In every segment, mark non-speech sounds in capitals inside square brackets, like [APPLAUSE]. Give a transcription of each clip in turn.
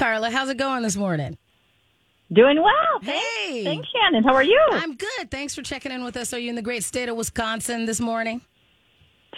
Carla. How's it going this morning? Doing well. Thanks. Hey. Thanks, Shannan. How are you? I'm good. Thanks for checking in with us. Are you in the great state of Wisconsin this morning?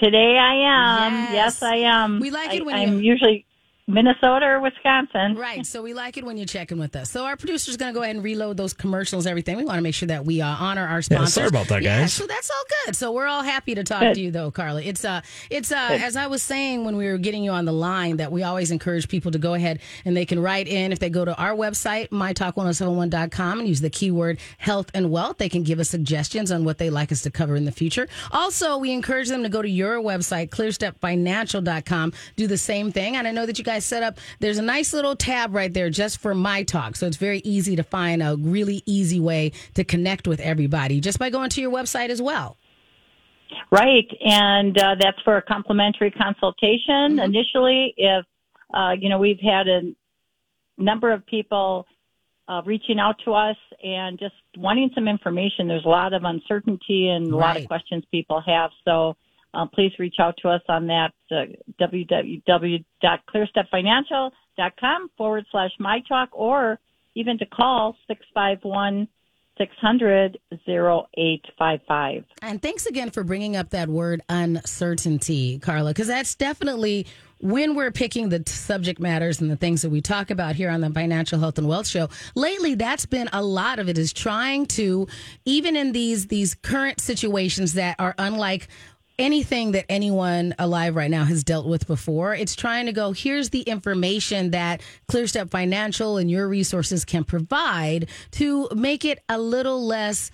Today I am. Yes. Yes, I am. We like it I, when I'm usually Minnesota or Wisconsin. Right. So we like it when you check in with us. So our producer's going to go ahead and reload those commercials, everything. We want to make sure that we uh, honor our sponsors. sorry about that, Yeah, guys. so that's all good. So we're all happy to talk Good. to you, though, Carla. It's uh, it's uh, Good. as I was saying when we were getting you on the line that we always encourage people to go ahead and they can write in if they go to our website mytalk1071.com and use the keyword health and wealth. They can give us suggestions on what they like us to cover in the future. Also, we encourage them to go to your website clearstepfinancial.com, do the same thing. And I know that you guys set up. There's a nice little tab right there just for my talk, so it's very easy to find a really easy way to connect with everybody just by going to your website as well. Right, and uh, that's for a complimentary consultation. Mm-hmm. Initially, if uh, you know, we've had a number of people uh, reaching out to us and just wanting some information. There's a lot of uncertainty and a lot of questions people have. So uh, please reach out to us on that uh, www.clearstepfinancial.com forward slash my talk or even to call 651 600 0855. And thanks again for bringing up that word uncertainty, Carla, because that's definitely when we're picking the subject matters and the things that we talk about here on the Financial Health and Wealth Show. Lately, that's been a lot of it is trying to, even in these these current situations that are unlike anything that anyone alive right now has dealt with before. It's trying to go, here's the information that ClearStep Financial and your resources can provide to make it a little less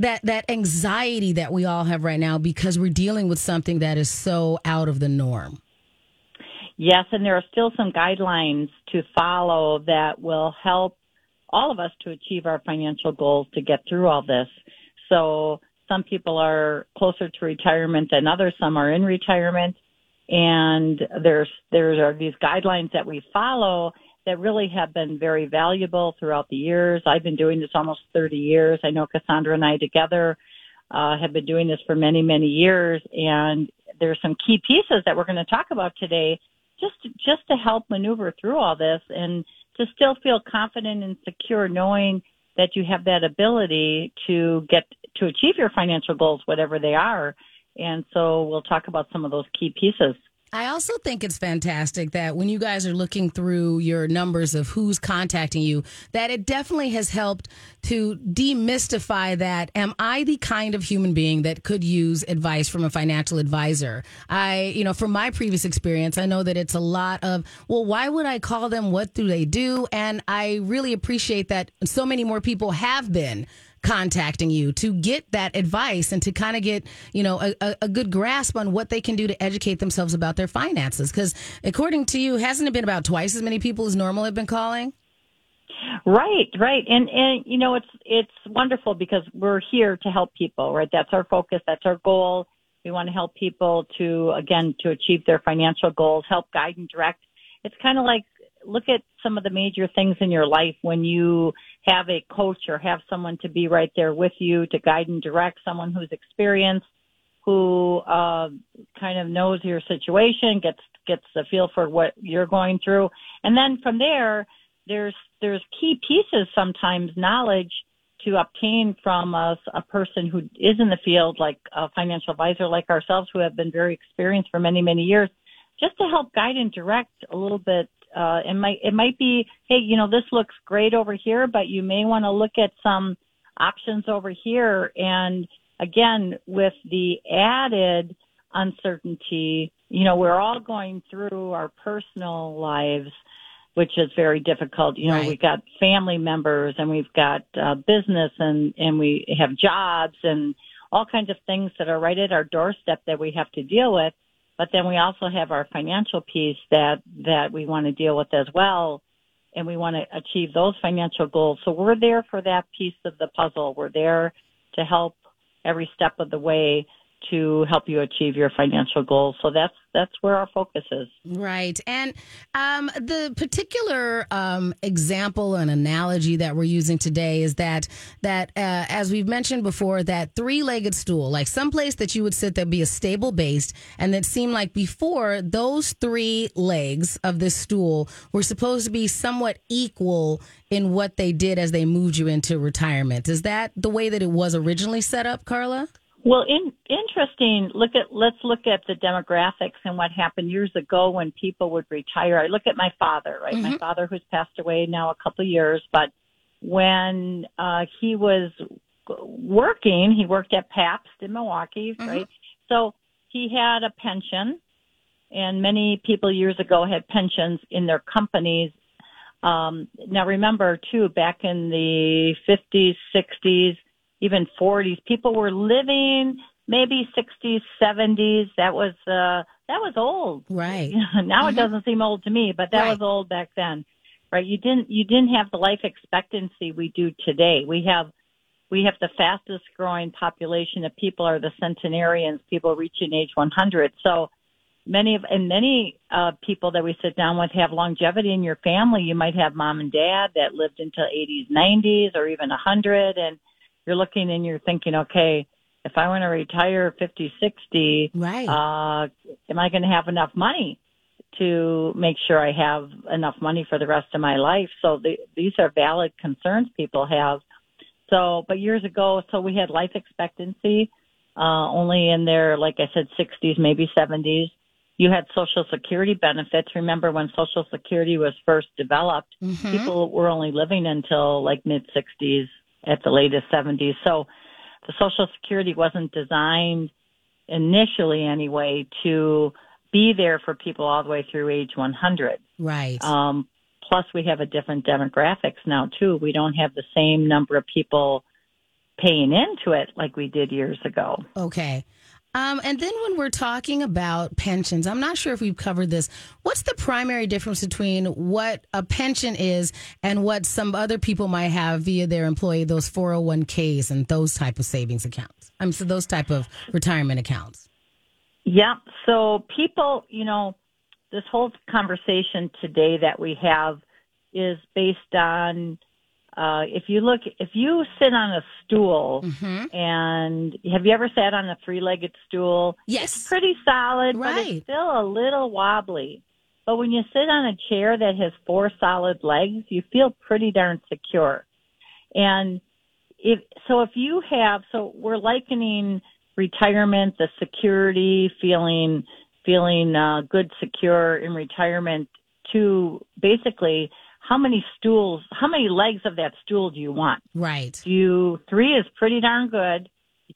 that that anxiety that we all have right now because we're dealing with something that is so out of the norm. Yes, and there are still some guidelines to follow that will help all of us to achieve our financial goals to get through all this. So some people are closer to retirement than others. Some are in retirement, and there's there are these guidelines that we follow that really have been very valuable throughout the years. I've been doing this almost 30 years. I know Cassandra and I together uh, have been doing this for many many years, and there's some key pieces that we're going to talk about today just just to help maneuver through all this and to still feel confident and secure knowing that you have that ability to get to achieve your financial goals whatever they are and so we'll talk about some of those key pieces I also think it's fantastic that when you guys are looking through your numbers of who's contacting you, that it definitely has helped to demystify that. Am I the kind of human being that could use advice from a financial advisor? I, you know, from my previous experience, I know that it's a lot of, well, why would I call them? What do they do? And I really appreciate that so many more people have been contacting you to get that advice and to kind of get you know a, a, good grasp on what they can do to educate themselves about their finances. Because according to you hasn't it been about twice as many people as normal have been calling? Right right. And and you know it's it's wonderful because we're here to help people right? That's our focus. That's our goal. We want to help people to again to achieve their financial goals help guide and direct. It's kind of like look at some of the major things in your life when you have a coach or have someone to be right there with you to guide and direct someone who's experienced who uh, kind of knows your situation gets gets a feel for what you're going through. And then from there there's there's key pieces sometimes knowledge to obtain from a, a person who is in the field like a financial advisor like ourselves who have been very experienced for many many years just to help guide and direct a little bit uh, it might it might be, hey, you know, this looks great over here, but you may want to look at some options over here. And again, with the added uncertainty, you know, we're all going through our personal lives, which is very difficult. You know, Right. we've got family members and we've got uh, business and and we have jobs and all kinds of things that are right at our doorstep that we have to deal with but then we also have our financial piece that that we want to deal with as well. And we want to achieve those financial goals. So we're there for that piece of the puzzle. We're there to help every step of the way to help you achieve your financial goals. So that's that's where our focus is. Right, and um, the particular um, example and analogy that we're using today is that that uh, as we've mentioned before, that three-legged stool, like someplace that you would sit that be a stable base, and that seemed like before those three legs of this stool were supposed to be somewhat equal in what they did as they moved you into retirement. Is that the way that it was originally set up, Carla? Well, in, interesting. Look at let's look at the demographics and what happened years ago when people would retire. I look at my father, right? Mm-hmm. My father, who's passed away now a couple of years, but when uh, he was working, he worked at Pabst in Milwaukee, mm-hmm. right? So he had a pension, and many people years ago had pensions in their companies. Um, now, remember too, back in the 50s, 60s even 40s. People were living maybe 60s, 70s. That was uh that was old. Right. [LAUGHS] now mm-hmm. it doesn't seem old to me, but that right. was old back then. Right? You didn't you didn't have the life expectancy we do today. We have we have the fastest growing population of people are the centenarians, people reaching age 100. So many of and many uh, people that we sit down with have longevity in your family. You might have mom and dad that lived until 80s, 90s, or even 100, and you're looking and you're thinking, okay, if I want to retire 50, 60, right. uh, am I going to have enough money to make sure I have enough money for the rest of my life? So the, these are valid concerns people have. So, but years ago, so we had life expectancy, uh, only in their, like I said, 60s, maybe 70s. You had Social Security benefits. Remember when Social Security was first developed, mm-hmm. people were only living until like mid 60s, at the latest 70s. So the Social Security wasn't designed initially anyway to be there for people all the way through age 100. Right. Um, plus, we have a different demographics now too. We don't have the same number of people paying into it like we did years ago. Okay. Um, and then when we're talking about pensions, I'm not sure if we've covered this. What's the primary difference between what a pension is and what some other people might have via their employee, those 401ks and those type of savings accounts? I mean, so those type of retirement accounts. Yeah. So people, you know, this whole conversation today that we have is based on uh, if you look, if you sit on a stool, mm-hmm. and have you ever sat on a three-legged stool? Yes, it's pretty solid, right. but it's still a little wobbly. But when you sit on a chair that has four solid legs, you feel pretty darn secure. And if so, if you have, so we're likening retirement, the security, feeling feeling uh, good, secure in retirement, to basically how many stools, how many legs of that stool do you want? Right. You three is pretty darn good.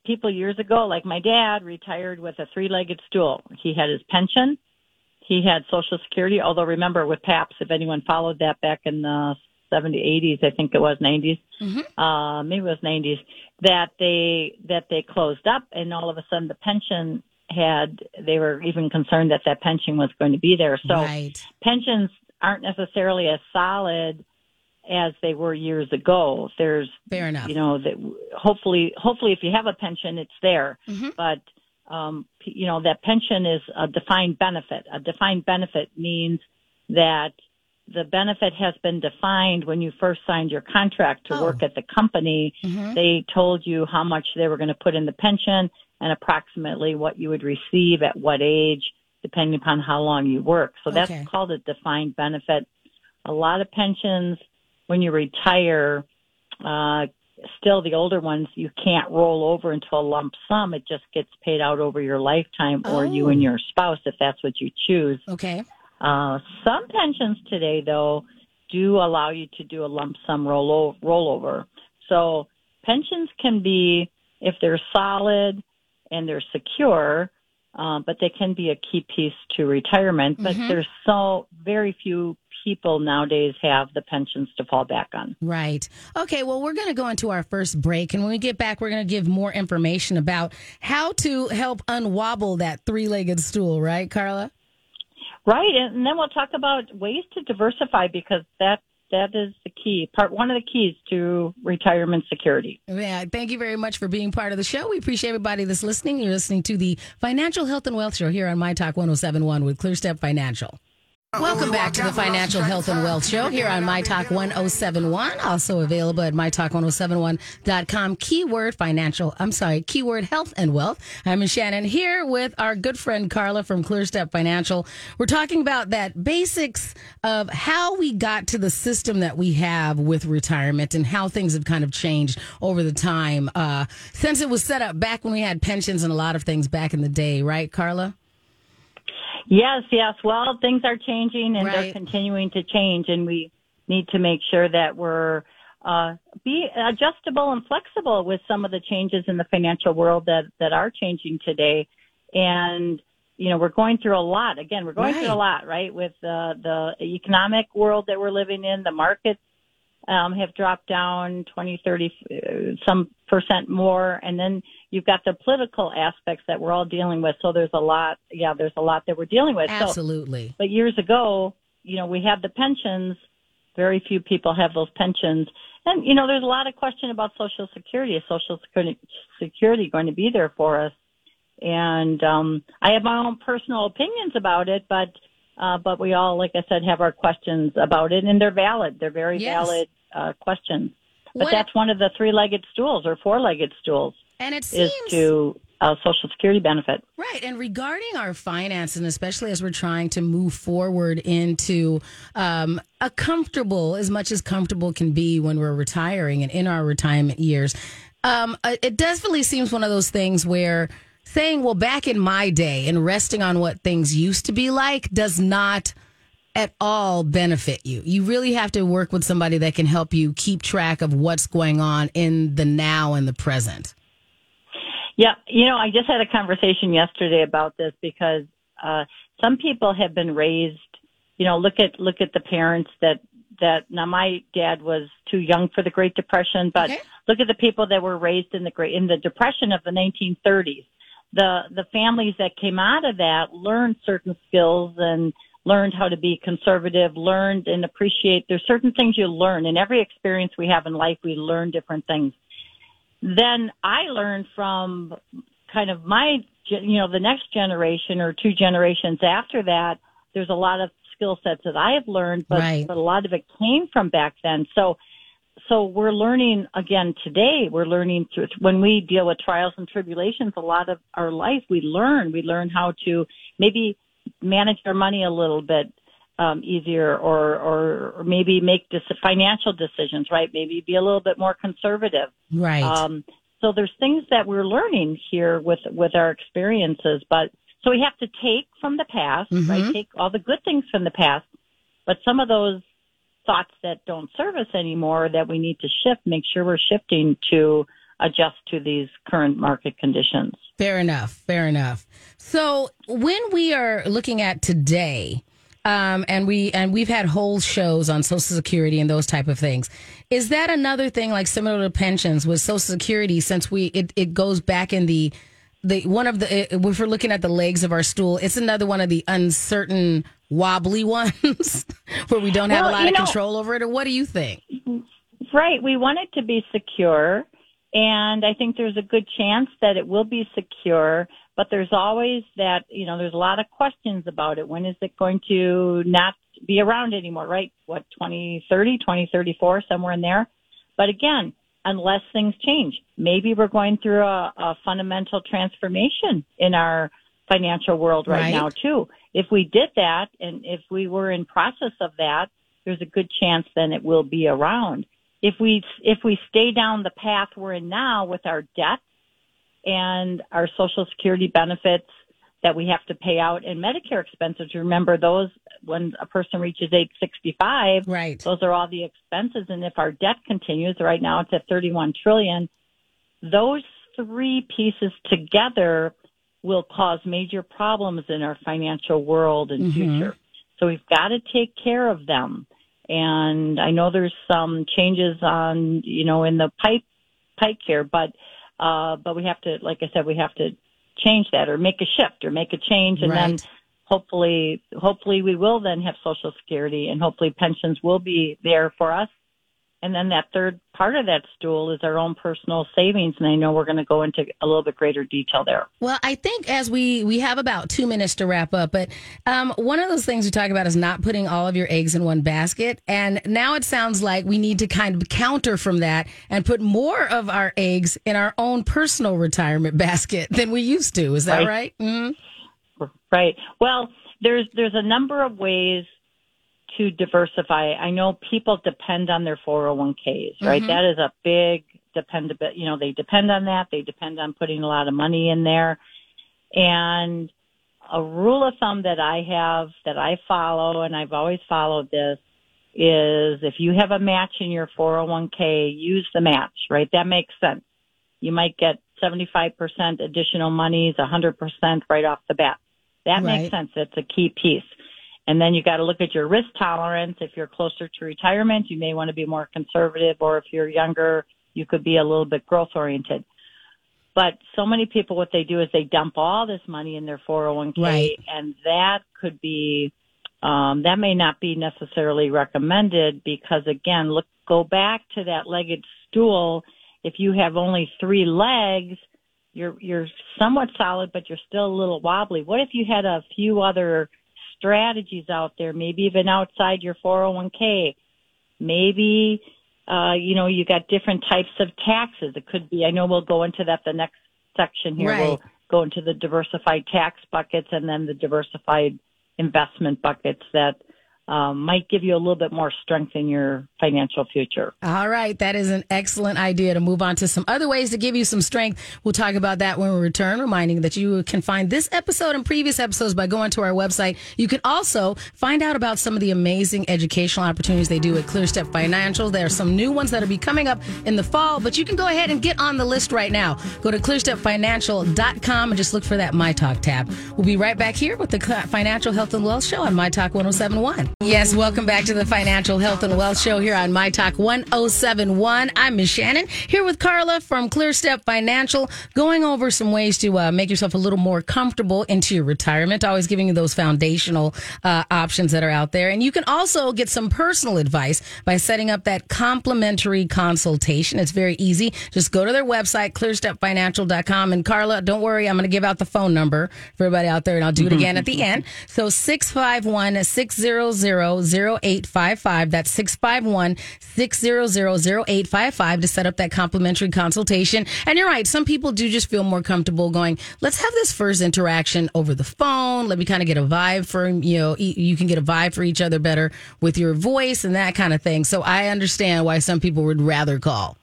People years ago, like my dad, retired with a three-legged stool. He had his pension, he had Social Security. Although remember, with Pabst, if anyone followed that back in the 70s, 80s, I think it was 90s, mm-hmm. uh, maybe it was 90s, that they that they closed up, and all of a sudden the pension had they were even concerned that that pension was going to be there. So right. pensions aren't necessarily as solid as they were years ago. There's fair enough. You know that hopefully, hopefully, if you have a pension, it's there. Mm-hmm. But um, you know that pension is a defined benefit. A defined benefit means that the benefit has been defined when you first signed your contract to oh. work at the company. Mm-hmm. They told you how much they were going to put in the pension and approximately what you would receive at what age depending upon how long you work. So that's okay. called a defined benefit. A lot of pensions, when you retire, uh, still the older ones, you can't roll over into a lump sum. It just gets paid out over your lifetime or you and oh. your spouse if that's what you choose. Okay. Uh, some pensions today, though, do allow you to do a lump sum roll rollover. So pensions can be, if they're solid and they're secure, uh, but they can be a key piece to retirement. But mm-hmm. there's so very few people nowadays have the pensions to fall back on. Right. Okay. Well, we're going to go into our first break. And when we get back, we're going to give more information about how to help unwobble that three legged stool, right, Carla? Right. And then we'll talk about ways to diversify because that that is the key part. One of the keys to retirement security. Yeah, thank you very much for being part of the show. We appreciate everybody that's listening. You're listening to the Financial Health and Wealth Show here on My Talk 1071 with ClearStep Financial. Welcome back to the Financial Health and Wealth Show here on My Talk 1071. Also available at MyTalk1071.com. Keyword financial, I'm sorry, keyword health and wealth. I'm Shannan here with our good friend Carla from ClearStep Financial. We're talking about that basics of how we got to the system that we have with retirement and how things have kind of changed over the time uh, since it was set up back when we had pensions and a lot of things back in the day, right, Carla? Yes, yes. Well, things are changing and Right. they're continuing to change, and we need to make sure that we're uh, be adjustable and flexible with some of the changes in the financial world that that are changing today. And you know, we're going through a lot. Again, we're going Right. through a lot, right? With the the economic world that we're living in, the markets um, have dropped down 20, 30, uh, some percent more. And then you've got the political aspects that we're all dealing with. So there's a lot, yeah, there's a lot that we're dealing with. So, Absolutely. but years ago, you know, we had the pensions. Very few people have those pensions. And, you know, there's a lot of question about Social Security. Is Social Security going to be there for us? And um, I have my own personal opinions about it, but uh, but we all, like I said, have our questions about it, and they're valid. They're very Yes. valid uh, questions. But What- that's one of the three-legged stools or four-legged stools And it seems is to uh, Social Security benefit. Right. And regarding our finance, and especially as we're trying to move forward into um, a comfortable, as much as comfortable can be when we're retiring and in our retirement years, um, uh, it definitely seems one of those things where saying, well, back in my day and resting on what things used to be like does not at all benefit you. You really have to work with somebody that can help you keep track of what's going on in the now and the present. Yeah, you know, I just had a conversation yesterday about this because uh, some people have been raised. You know, look at look at the parents that that now my dad was too young for the Great Depression, but Okay. look at the people that were raised in the great in the Depression of the 1930s. The the families that came out of that learned certain skills and learned how to be conservative, learned and appreciate. There's certain things you learn in every experience we have in life. We learn different things then I learned from kind of my, you know, the next generation or two generations after that. There's a lot of skill sets that I have learned, but, Right. but a lot of it came from back then. So, so we're learning again today. We're learning through, when we deal with trials and tribulations. A lot of our life we learn. We learn how to maybe manage our money a little bit um, easier, or, or or maybe make dis- financial decisions. Right? Maybe be a little bit more conservative. Right. Um, so there's things that we're learning here with with our experiences, but so we have to take from the past, Mhm. right? Take all the good things from the past, but some of those thoughts that don't serve us anymore that we need to shift. Make sure we're shifting to adjust to these current market conditions. Fair enough. Fair enough. So when we are looking at today, um, and we and we've had whole shows on Social Security and those type of things. Is that another thing like similar to pensions with Social Security? Since we it, it goes back in the the one of the eh, if we're looking at the legs of our stool, it's another one of the uncertain wobbly [LAUGHS] ones where we don't have Well, a lot of know- control over it. Or what do you think? Right. We want it to be secure. And I think there's a good chance that it will be secure, but there's always that, you know, there's a lot of questions about it. When is it going to not be around anymore, right? What, 2030, 2034, somewhere in there? But again, unless things change, maybe we're going through a, a fundamental transformation in our financial world right, Right. now too. If we did that and if we were in process of that, there's a good chance then it will be around if we if we stay down the path we're in now with our debt and our social security benefits that we have to pay out and Medicare expenses, remember those when a person reaches age 65, Right. those are all the expenses and if our debt continues right now it's at 31 trillion, those three pieces together will cause major problems in our financial world and Mhm. future. So we've got to take care of them. And I know there's some changes on, you know, in the pipe pike here, but uh but we have to like I said, we have to change that or make a shift or make a change and then Right. Hopefully, hopefully we will then have Social Security, and hopefully pensions will be there for us and then that third part of that stool is our own personal savings. And I know we're going to go into a little bit greater detail there. Well, I think as we, we have about two minutes to wrap up, but um, one of those things we talk about is not putting all of your eggs in one basket. And now it sounds like we need to kind of counter from that and put more of our eggs in our own personal retirement [LAUGHS] basket than we used to. Is that right? Right. Mm-hmm. Right. Well, there's, there's a number of ways to diversify. I know people depend on their 401ks, right? Mm-hmm. That is a big depend you know, they depend on that. They depend on putting a lot of money in there. And a rule of thumb that I have that I follow and I've always followed this is if you have a match in your 401k, use the match, right? That makes sense. You might get 75% additional monies, 100% right off the bat. That right. makes sense. That's a key piece. And then you got to look at your risk tolerance. If you're closer to retirement, you may want to be more conservative, or if you're younger, you could be a little bit growth oriented. But so many people, what they do is they dump all this money in their 401k, right. and that could be, um, that may not be necessarily recommended because again, look, go back to that legged stool. If you have only three legs, you're, you're somewhat solid, but you're still a little wobbly. What if you had a few other strategies out there, maybe even outside your 401k. Maybe, uh, you know, you got different types of taxes. It could be, I know we'll go into that the next section here. Right. We'll go into the diversified tax buckets and then the diversified investment buckets that um, might give you a little bit more strength in your financial future. All right. That is an excellent idea to move on to some other ways to give you some strength. We'll talk about that when we return, reminding that you can find this episode and previous episodes by going to our website. You can also find out about some of the amazing educational opportunities they do at ClearStep Financial. There are some new ones that will be coming up in the fall, but you can go ahead and get on the list right now. Go to clearstepfinancial.com and just look for that My Talk tab. We'll be right back here with the Financial Health and Wealth Show on My Talk 1071. Yes, welcome back to the Financial Health and Wealth Show here on My Talk 1071. I'm Ms. Shannan here with Carla from ClearStep Financial, going over some ways to uh, make yourself a little more comfortable into your retirement, always giving you those foundational uh, options that are out there. And you can also get some personal advice by setting up that complimentary consultation. It's very easy. Just go to their website, clearstepfinancial.com. And Carla, don't worry, I'm going to give out the phone number for everybody out there, and I'll do it again at the end. So 651 600 0855. That's 651 600 0855 to set up that complimentary consultation. And you're right. Some people do just feel more comfortable going, let's have this first interaction over the phone. Let me kind of get a vibe for, you know, you can get a vibe for each other better with your voice and that kind of thing. So I understand why some people would rather call.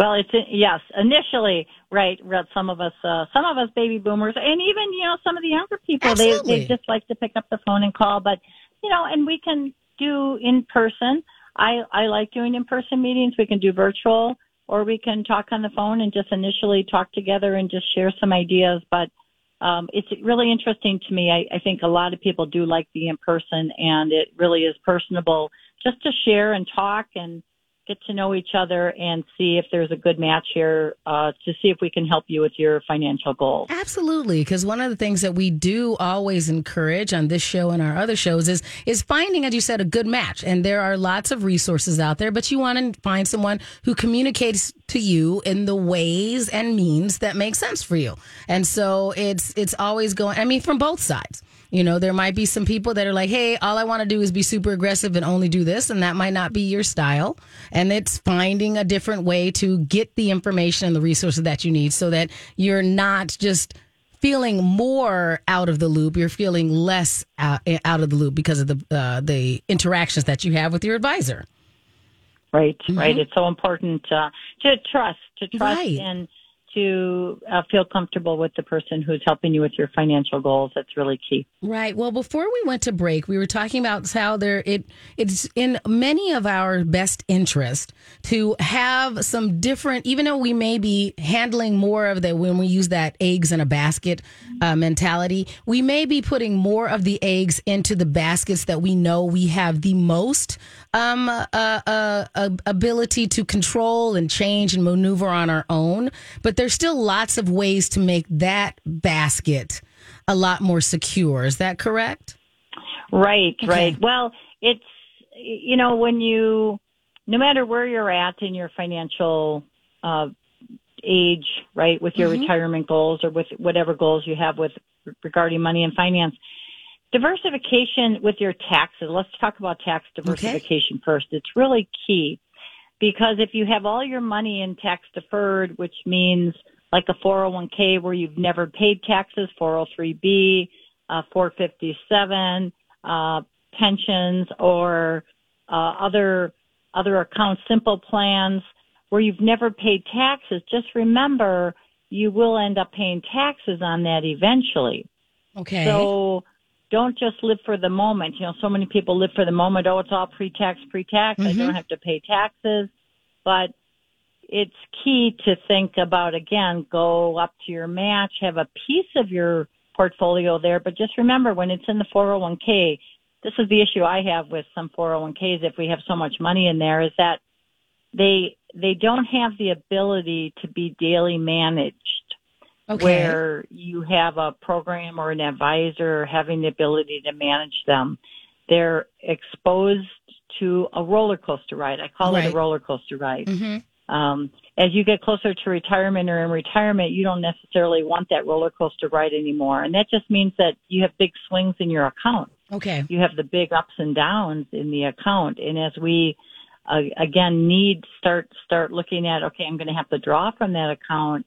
Well, it's yes. Initially, right? Some of us, uh, some of us baby boomers, and even you know some of the younger people, they they just like to pick up the phone and call. But you know, and we can do in person. I, I like doing in person meetings. We can do virtual or we can talk on the phone and just initially talk together and just share some ideas. But um, it's really interesting to me. I, I think a lot of people do like the in person and it really is personable just to share and talk and get to know each other and see if there's a good match here uh, to see if we can help you with your financial goals. Absolutely, because one of the things that we do always encourage on this show and our other shows is is finding, as you said, a good match. And there are lots of resources out there, but you want to find someone who communicates to you in the ways and means that make sense for you. And so it's it's always going. I mean, from both sides. You know, there might be some people that are like, hey, all I want to do is be super aggressive and only do this. And that might not be your style. And it's finding a different way to get the information and the resources that you need so that you're not just feeling more out of the loop. You're feeling less out, out of the loop because of the, uh, the interactions that you have with your advisor. Right, mm-hmm. right. It's so important uh, to trust, to trust right. in to uh, feel comfortable with the person who's helping you with your financial goals. That's really key. Right. Well, before we went to break, we were talking about how there it it's in many of our best interest to have some different, even though we may be handling more of the when we use that eggs in a basket uh, mentality, we may be putting more of the eggs into the baskets that we know we have the most um, uh, uh, uh ability to control and change and maneuver on our own, but there's still lots of ways to make that basket a lot more secure. Is that correct? Right, okay. right. Well, it's, you know, when you, no matter where you're at in your financial uh, age, right, with your mm-hmm. retirement goals or with whatever goals you have with regarding money and finance, diversification with your taxes. Let's talk about tax diversification okay. first. It's really key because if you have all your money in tax deferred, which means like a 401k where you've never paid taxes, 403b, uh, 457, uh, pensions or uh, other other accounts, simple plans where you've never paid taxes, just remember you will end up paying taxes on that eventually. Okay. So don't just live for the moment. You know, so many people live for the moment. Oh, it's all pre-tax, pre-tax. Mm-hmm. I don't mm-hmm. have to pay taxes. But it's key to think about again, go up to your match, have a piece of your portfolio there. But just remember when it's in the 401k, this is the issue I have with some 401ks if we have so much money in there is that they they don't have the ability to be daily managed okay. where you have a program or an advisor having the ability to manage them. They're exposed to a roller coaster ride. I call right. it a roller coaster ride. Mm-hmm. Um, as you get closer to retirement or in retirement, you don't necessarily want that roller coaster ride anymore. And that just means that you have big swings in your account. Okay. You have the big ups and downs in the account. And as we, uh, again, need start, start looking at, okay, I'm going to have to draw from that account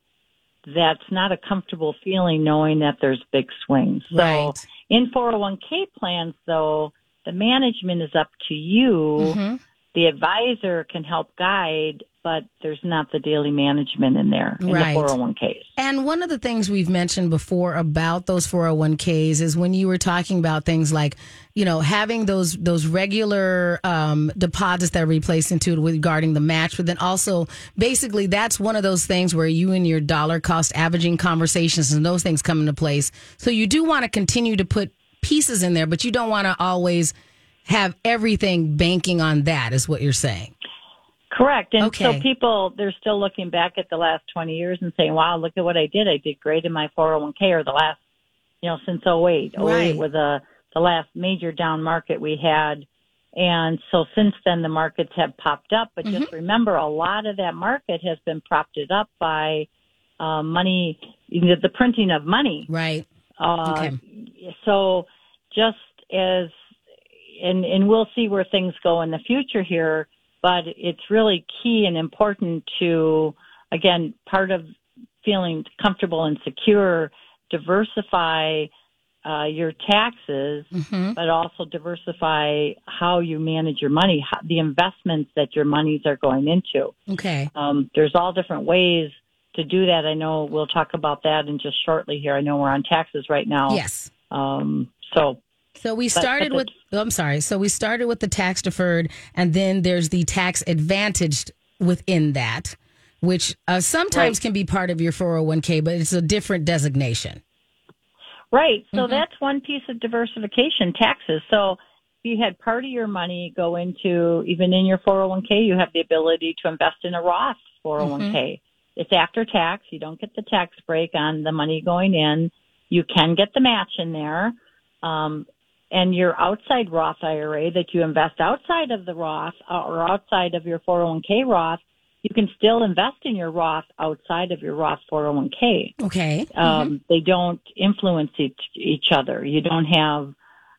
that's not a comfortable feeling knowing that there's big swings. Right. So in 401k plans, though, the management is up to you. Mm-hmm. The advisor can help guide, but there's not the daily management in there in right. the 401ks. And one of the things we've mentioned before about those 401ks is when you were talking about things like, you know, having those those regular um, deposits that are replaced into it regarding the match, but then also basically that's one of those things where you and your dollar cost averaging conversations and those things come into place. So you do want to continue to put pieces in there, but you don't want to always have everything banking on that, is what you're saying. Correct. And okay. so people, they're still looking back at the last 20 years and saying, wow, look at what I did. I did great in my 401k or the last, you know, since 08. Right. 08 was a, the last major down market we had. And so since then, the markets have popped up. But mm-hmm. just remember, a lot of that market has been propped up by uh, money, the printing of money. Right. Uh, okay. So just as, and, and we'll see where things go in the future here but it's really key and important to, again, part of feeling comfortable and secure, diversify uh, your taxes, mm-hmm. but also diversify how you manage your money, how, the investments that your monies are going into. Okay. Um, there's all different ways to do that. I know we'll talk about that in just shortly here. I know we're on taxes right now. Yes. Um, so so we started with, oh, I'm sorry. So we started with the tax deferred, and then there's the tax advantaged within that, which uh, sometimes right. can be part of your 401k, but it's a different designation. Right. So mm-hmm. that's one piece of diversification taxes. So if you had part of your money go into, even in your 401k, you have the ability to invest in a Roth 401k. Mm-hmm. It's after tax. You don't get the tax break on the money going in. You can get the match in there. Um, and your outside Roth IRA that you invest outside of the Roth uh, or outside of your 401k Roth, you can still invest in your Roth outside of your Roth 401k. Okay. Um, mm-hmm. They don't influence each, each other. You don't have,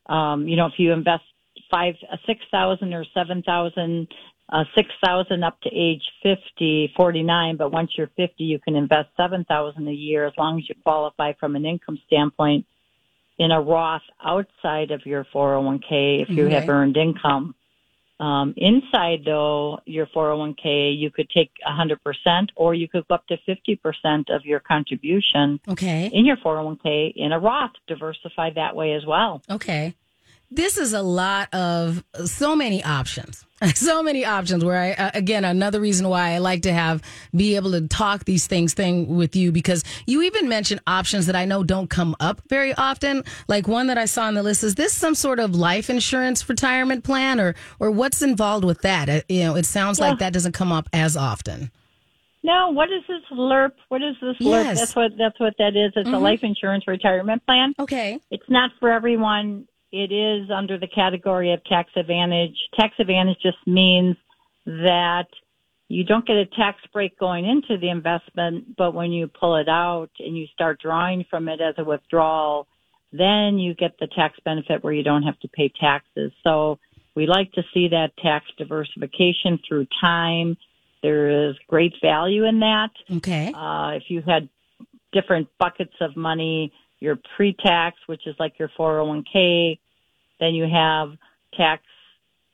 um, you know, if you invest five, uh, six thousand or seven thousand, uh, six thousand up to age 50, 49, but once you're 50, you can invest seven thousand a year as long as you qualify from an income standpoint in a Roth outside of your 401k if you okay. have earned income. Um, inside though your 401k, you could take 100% or you could go up to 50% of your contribution okay. in your 401k in a Roth, diversify that way as well. Okay this is a lot of so many options [LAUGHS] so many options where i uh, again another reason why i like to have be able to talk these things thing with you because you even mentioned options that i know don't come up very often like one that i saw on the list is this some sort of life insurance retirement plan or or what's involved with that uh, you know it sounds yeah. like that doesn't come up as often No, what is this LIRP? What is this? Yes. That's what that's what that is. It's a life insurance retirement plan. Okay. It's not for everyone. It is under the category of tax advantage. Tax advantage just means that you don't get a tax break going into the investment, but when you pull it out and you start drawing from it as a withdrawal, then you get the tax benefit where you don't have to pay taxes. So we like to see that tax diversification through time. There is great value in that. Okay. Uh, if you had different buckets of money, your pre-tax, which is like your 401k, then you have tax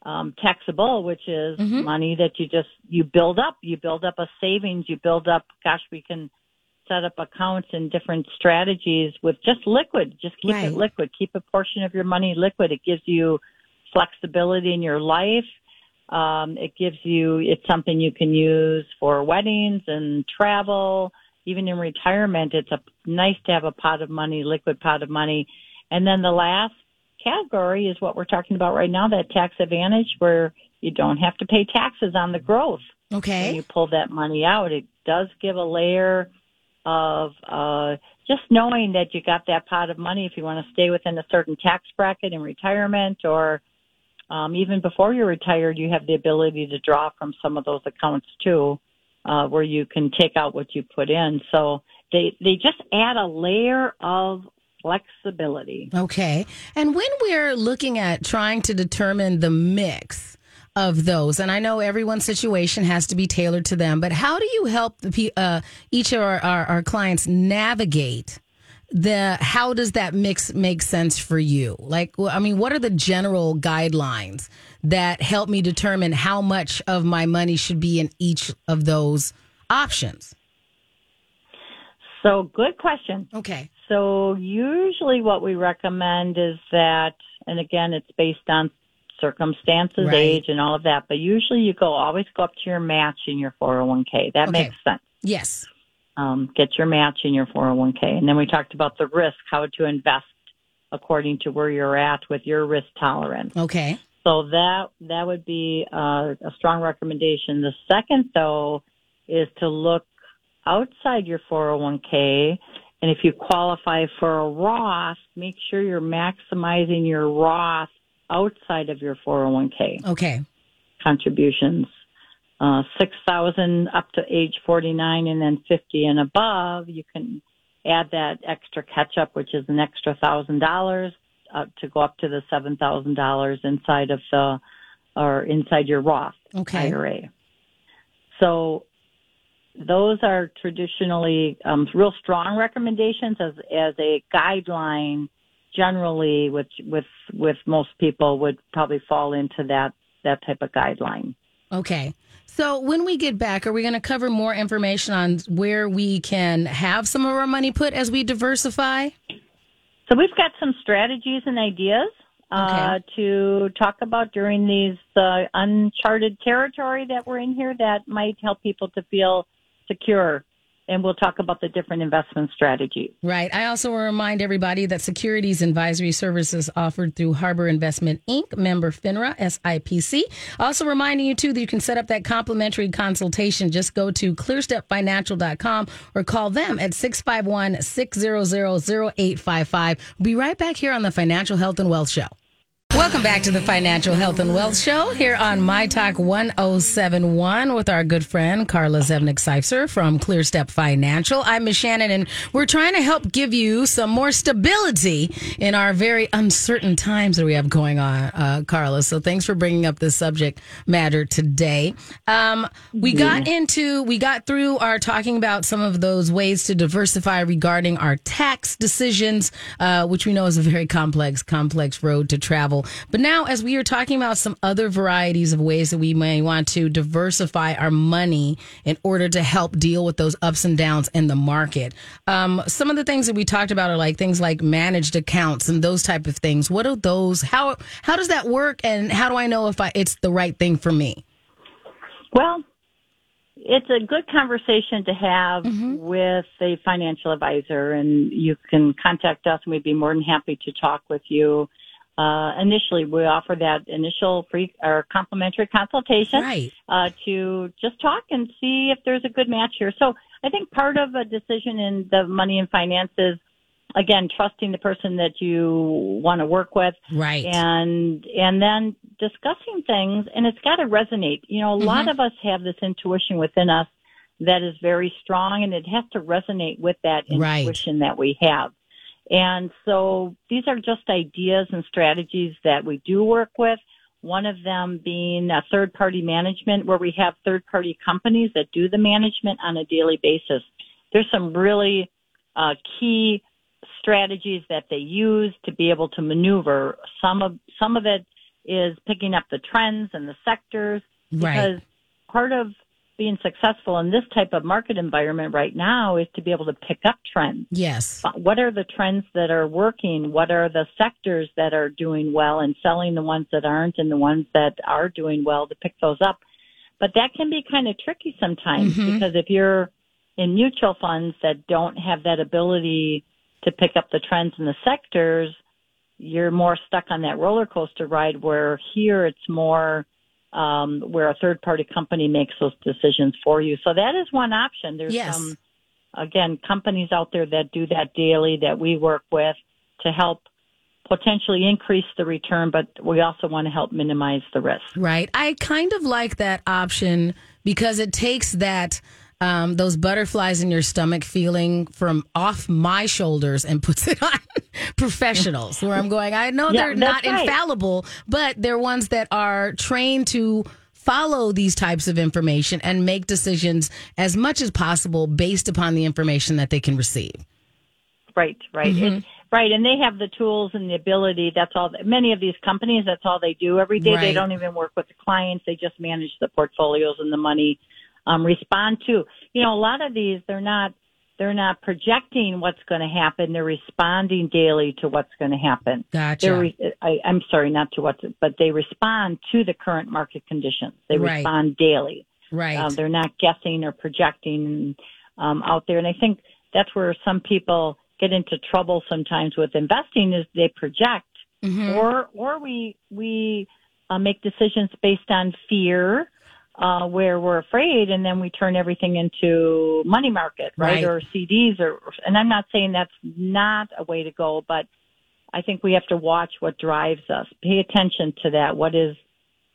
um, taxable, which is Mhm. money that you just you build up. You build up a savings. You build up. Gosh, we can set up accounts and different strategies with just liquid. Just keep Right. it liquid. Keep a portion of your money liquid. It gives you flexibility in your life. Um, it gives you, it's something you can use for weddings and travel. Even in retirement, it's a nice to have a pot of money, liquid pot of money. And then the last category is what we're talking about right now, that tax advantage where you don't have to pay taxes on the growth Okay. when you pull that money out. It does give a layer of uh, just knowing that you got that pot of money if you want to stay within a certain tax bracket in retirement or um, even before you're retired, you have the ability to draw from some of those accounts too, uh, where you can take out what you put in. So they they just add a layer of flexibility. Okay. And when we're looking at trying to determine the mix of those, and I know everyone's situation has to be tailored to them, but how do you help the uh, each of our, our, our clients navigate the how does that mix make sense for you? Like, I mean, what are the general guidelines that help me determine how much of my money should be in each of those options? So good question. Okay. So usually what we recommend is that, and again, it's based on circumstances, Right. age, and all of that. But usually you go always go up to your match in your 401k. That Okay. makes sense. Yes. Um, get your match in your 401k, and then we talked about the risk, how to invest according to where you're at with your risk tolerance. Okay. So that that would be uh, a strong recommendation. The second, though, is to look outside your 401k, and if you qualify for a Roth, make sure you're maximizing your Roth outside of your 401k Okay. contributions. Uh, six thousand up to age 49, and then 50 and above, you can add that extra catch up, which is an extra thousand dollars uh, to go up to the seven thousand dollars inside of the or inside your Roth Okay. IRA. So those are traditionally um, real strong recommendations as as a guideline. Generally, with with with most people would probably fall into that that type of guideline. Okay. So when we get back, are we going to cover more information on where we can have some of our money put as we diversify? So we've got some strategies and ideas uh, to talk about during these uh, uncharted territory that we're in here that might help people to feel secure. And we'll talk about the different investment strategies. Right. I also will remind everybody that securities advisory services offered through Harbor Investment Inc., member FINRA, SIPC. Also reminding you, too, that you can set up that complimentary consultation. Just go to clearstepfinancial.com or call them at 651 600 0855. We'll be right back here on the Financial Health and Wealth Show. Welcome back to the Financial Health and Wealth Show here on My Talk 1071 with our good friend Carla Zevnik Seufzer from ClearStep Financial. I'm Miss Shannan, and we're trying to help give you some more stability in our very uncertain times that we have going on, uh, Carla. So thanks for bringing up this subject matter today. Um, we got into, we got through our talking about some of those ways to diversify regarding our tax decisions, uh, which we know is a very complex, complex road to travel. But now, as we are talking about some other varieties of ways that we may want to diversify our money in order to help deal with those ups and downs in the market, um, some of the things that we talked about are like things like managed accounts and those type of things. What are those? How how does that work? And how do I know if I, it's the right thing for me? Well, it's a good conversation to have with a financial advisor, and you can contact us, and we'd be more than happy to talk with you uh, initially we offer that initial free or complimentary consultation Right. uh, to just talk and see if there's a good match here. So I think part of a decision in the money and finances, again, trusting the person that you want to work with, Right. and and then discussing things, and it's got to resonate. You know, a lot of us have this intuition within us that is very strong, and it has to resonate with that Right. intuition that we have. And so these are just ideas and strategies that we do work with. One of them being a third party management where we have third party companies that do the management on a daily basis. There's some really uh, key strategies that they use to be able to maneuver. Some of, some of it is picking up the trends and the sectors Right. because part of being successful in this type of market environment right now is to be able to pick up trends Yes. what are the trends that are working? What are the sectors that are doing well and selling the ones that aren't and the ones that are doing well to pick those up? But that can be kind of tricky sometimes Mhm. because if you're in mutual funds that don't have that ability to pick up the trends in the sectors, you're more stuck on that roller coaster ride where here it's more um, where a third party company makes those decisions for you. So that is one option. There's Yes. some again, companies out there that do that daily that we work with to help potentially increase the return, but we also want to help minimize the risk. Right. I kind of like that option because it takes that um, those butterflies in your stomach feeling from off my shoulders and puts it on [LAUGHS] professionals. Where I'm going, I know Yeah, they're not right. infallible, but they're ones that are trained to follow these types of information and make decisions as much as possible based upon the information that they can receive. Right, right. Mm-hmm. Right, and they have the tools and the ability. That's all. Many of these companies, that's all they do every day. Right. They don't even work with the clients. They just manage the portfolios and the money. Um, respond to. You know, a lot of these, they're not. They're not projecting what's going to happen. They're responding daily to what's going to happen. Gotcha. Re- I, I'm sorry, not to what, but they respond to the current market conditions. They Right. respond daily. right. Um, they're not guessing or projecting um, out there. And I think that's where some people get into trouble sometimes with investing is they project Mhm. or or we we uh, make decisions based on fear uh, where we're afraid and then we turn everything into money market right, Right. or CDs or and I'm not saying that's not a way to go but I think we have to watch what drives us pay attention to that what is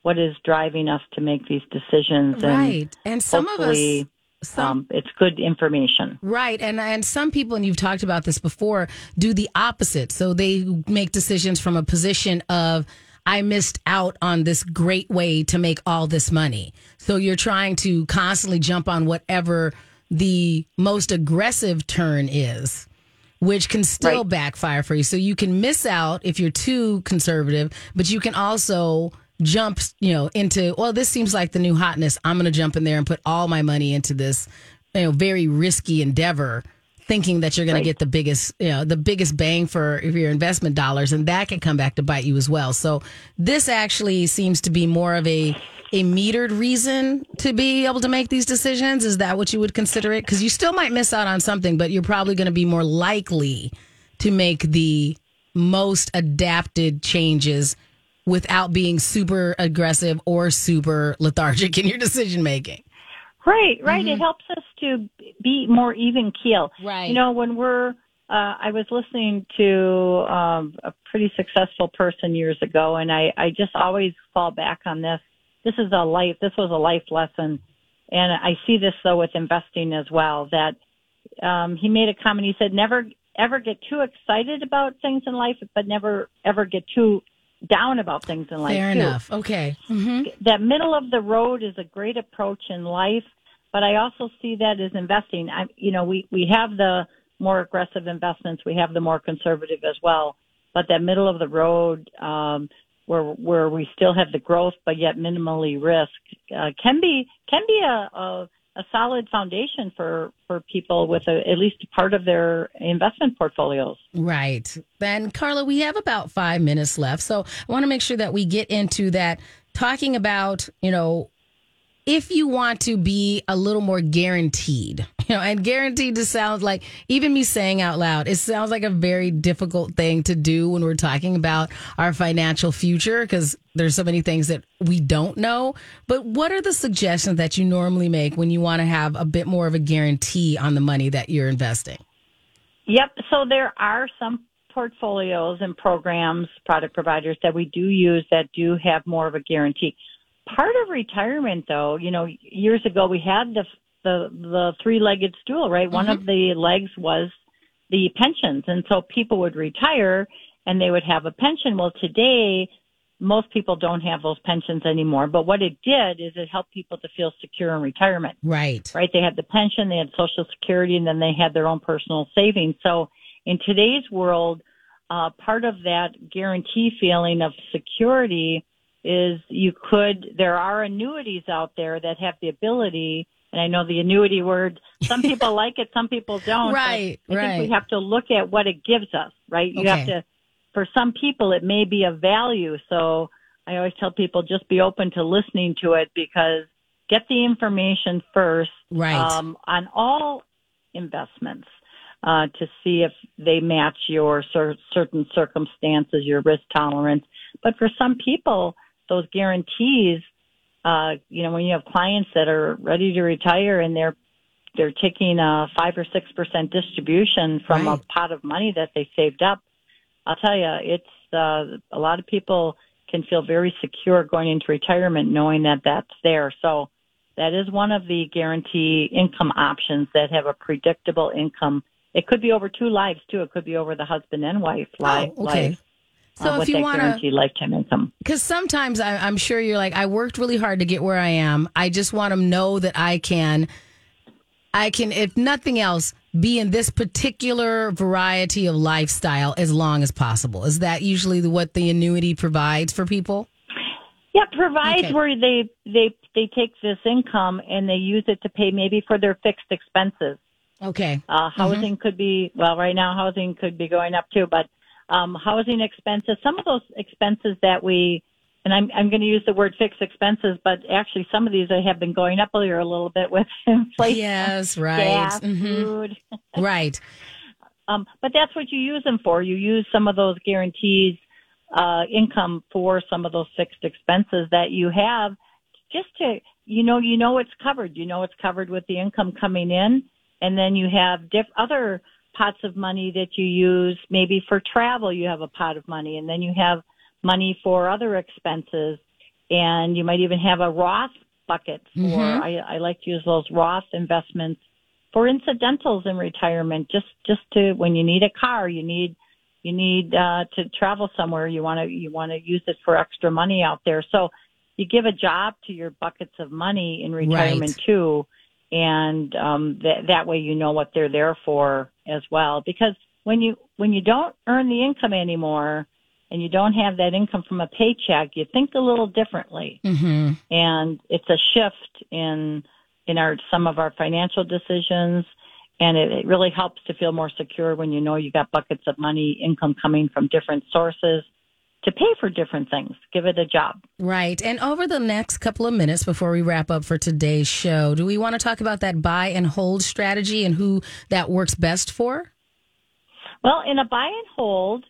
what is driving us to make these decisions and right. And some of us. Some, um, it's good information. Right. And and some people, and you've talked about this before, do the opposite. So they make decisions from a position of I missed out on this great way to make all this money. So you're trying to constantly jump on whatever the most aggressive turn is. Which can still Right. backfire for you. So you can miss out if you're too conservative, but you can also jump, you know, into, well, this seems like the new hotness. I'm going to jump in there and put all my money into this, you know, very risky endeavor, thinking that you're going Right. to get the biggest, you know, the biggest bang for your investment dollars, and that can come back to bite you as well. So this actually seems to be more of a a metered reason to be able to make these decisions. Is that what you would consider it? Because you still might miss out on something, but you're probably going to be more likely to make the most adapted changes without being super aggressive or super lethargic in your decision making. Right, right. It helps us to be more even keel. Right. You know, when we're, uh, I was listening to um, a pretty successful person years ago, and I, I just always fall back on this. This is a life. This was a life lesson, and I see this though with investing as well. That um, he made a comment. He said, "Never ever get too excited about things in life, but never ever get too down about things in life." Fair too enough. Okay. hmm that middle of the road is a great approach in life, but I also see that as investing. I, you know, we, we have the more aggressive investments, we have the more conservative as well, but that middle of the road, um, where, where we still have the growth, but yet minimally risk, uh, can be, can be a, a, a solid foundation for, for people with a, at least part of their investment portfolios. Right. Then, Carla, we have about five minutes left. So I want to make sure that we get into that, talking about, you know, if you want to be a little more guaranteed, [LAUGHS] you know, and guaranteed to sound like even me saying out loud, it sounds like a very difficult thing to do when we're talking about our financial future because there's so many things that we don't know. But what are the suggestions that you normally make when you want to have a bit more of a guarantee on the money that you're investing? Yep. So there are some portfolios and programs, product providers that we do use that do have more of a guarantee. Part of retirement, though, you know, years ago we had the the the three-legged stool, right? Mm-hmm. One of the legs was the pensions, and so people would retire and they would have a pension. Well, today most people don't have those pensions anymore. But what it did is it helped people to feel secure in retirement. Right. Right. They had the pension, they had Social Security, and then they had their own personal savings. So in today's world, uh, part of that guarantee feeling of security is you could, there are annuities out there that have the ability, and I know the annuity word, some [LAUGHS] people like it, some people don't. Right, I right. think we have to look at what it gives us, right? You okay. have to, for some people, it may be of value. So I always tell people just be open to listening to it because get the information first right. um, on all investments uh, to see if they match your cer- certain circumstances, your risk tolerance. But for some people, those guarantees, uh, you know, when you have clients that are ready to retire and they're they're taking a five or six percent distribution from right. a pot of money that they saved up. I'll tell you, it's uh, a lot of people can feel very secure going into retirement knowing that that's there. So that is one of the guarantee income options that have a predictable income. It could be over two lives too. It could be over the husband and wife life. Oh, okay. Life, so uh, if you want to lifetime income, because sometimes I, I'm sure you're like, I worked really hard to get where I am. I just want to know that I can, I can, if nothing else, be in this particular variety of lifestyle as long as possible. Is that usually what the annuity provides for people? Yeah, provides Okay. where they they they take this income and they use it to pay maybe for their fixed expenses. Okay. Uh, housing could be well right now. Housing could be going up too, but um, housing expenses. Some of those expenses that we and I'm I'm going to use the word fixed expenses, but actually some of these have been going up here a little bit with [LAUGHS] inflation. Yes, right. Gas, Mhm. food. [LAUGHS] Right. Um, but that's what you use them for. You use some of those guarantees uh, income for some of those fixed expenses that you have, just to you know you know it's covered. You know it's covered with the income coming in, and then you have diff- other pots of money that you use. Maybe for travel, you have a pot of money, and then you have money for other expenses, and you might even have a Roth bucket for. Mhm. I, I like to use those Roth investments for incidentals in retirement. Just just to when you need a car, you need you need uh, to travel somewhere. You want to you want to use it for extra money out there. So you give a job to your buckets of money in retirement Right. too, and um, that that way you know what they're there for as well. Because when you when you don't earn the income anymore and you don't have that income from a paycheck, you think a little differently. Hmm and it's a shift in in our some of our financial decisions. And it, it really helps to feel more secure when you know you got buckets of money income coming from different sources to pay for different things give it a job Right. And over the next couple of minutes before we wrap up for today's show, do we want to talk about that buy and hold strategy and who that works best for? well in a buy and hold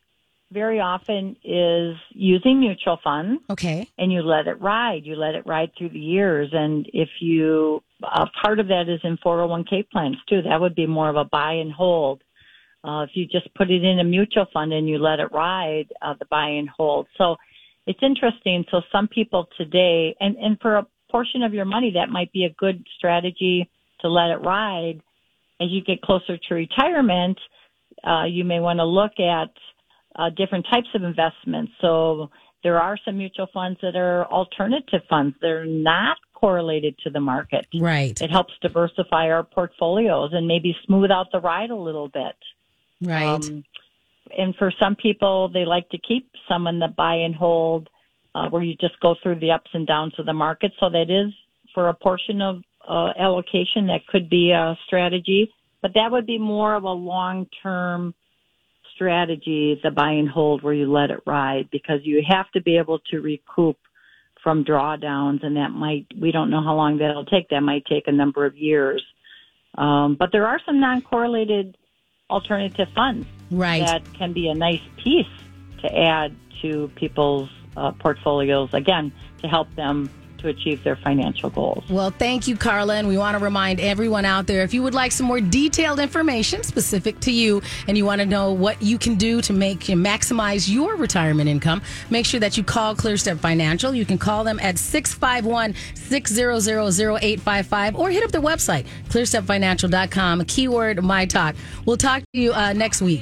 very often is using mutual funds Okay. and you let it ride. You let it ride through the years. And if you, uh, part of that is in 401k plans too. That would be more of a buy and hold. Uh, if you just put it in a mutual fund and you let it ride, uh, the buy and hold. So it's interesting. So some people today, and, and for a portion of your money, that might be a good strategy to let it ride. As you get closer to retirement, uh, you may want to look at uh, different types of investments. So there are some mutual funds that are alternative funds. They're not correlated to the market. Right. It helps diversify our portfolios and maybe smooth out the ride a little bit. Right. Um, and for some people, they like to keep some in the buy and hold, uh, where you just go through the ups and downs of the market. So that is for a portion of uh, allocation that could be a strategy, but that would be more of a long term strategy, the buy and hold, where you let it ride, because you have to be able to recoup from drawdowns, and that might we don't know how long that'll take. That might take a number of years. Um, but there are some non-correlated alternative funds right. that can be a nice piece to add to people's uh, portfolios. Again, to help them to achieve their financial goals. Well, thank you, Carla. And we want to remind everyone out there if you would like some more detailed information specific to you and you want to know what you can do to make and maximize your retirement income, make sure that you call ClearStep Financial. You can call them at 651 600 0855 or hit up their website, clearstepfinancial.com, keyword My Talk. We'll talk to you uh, next week.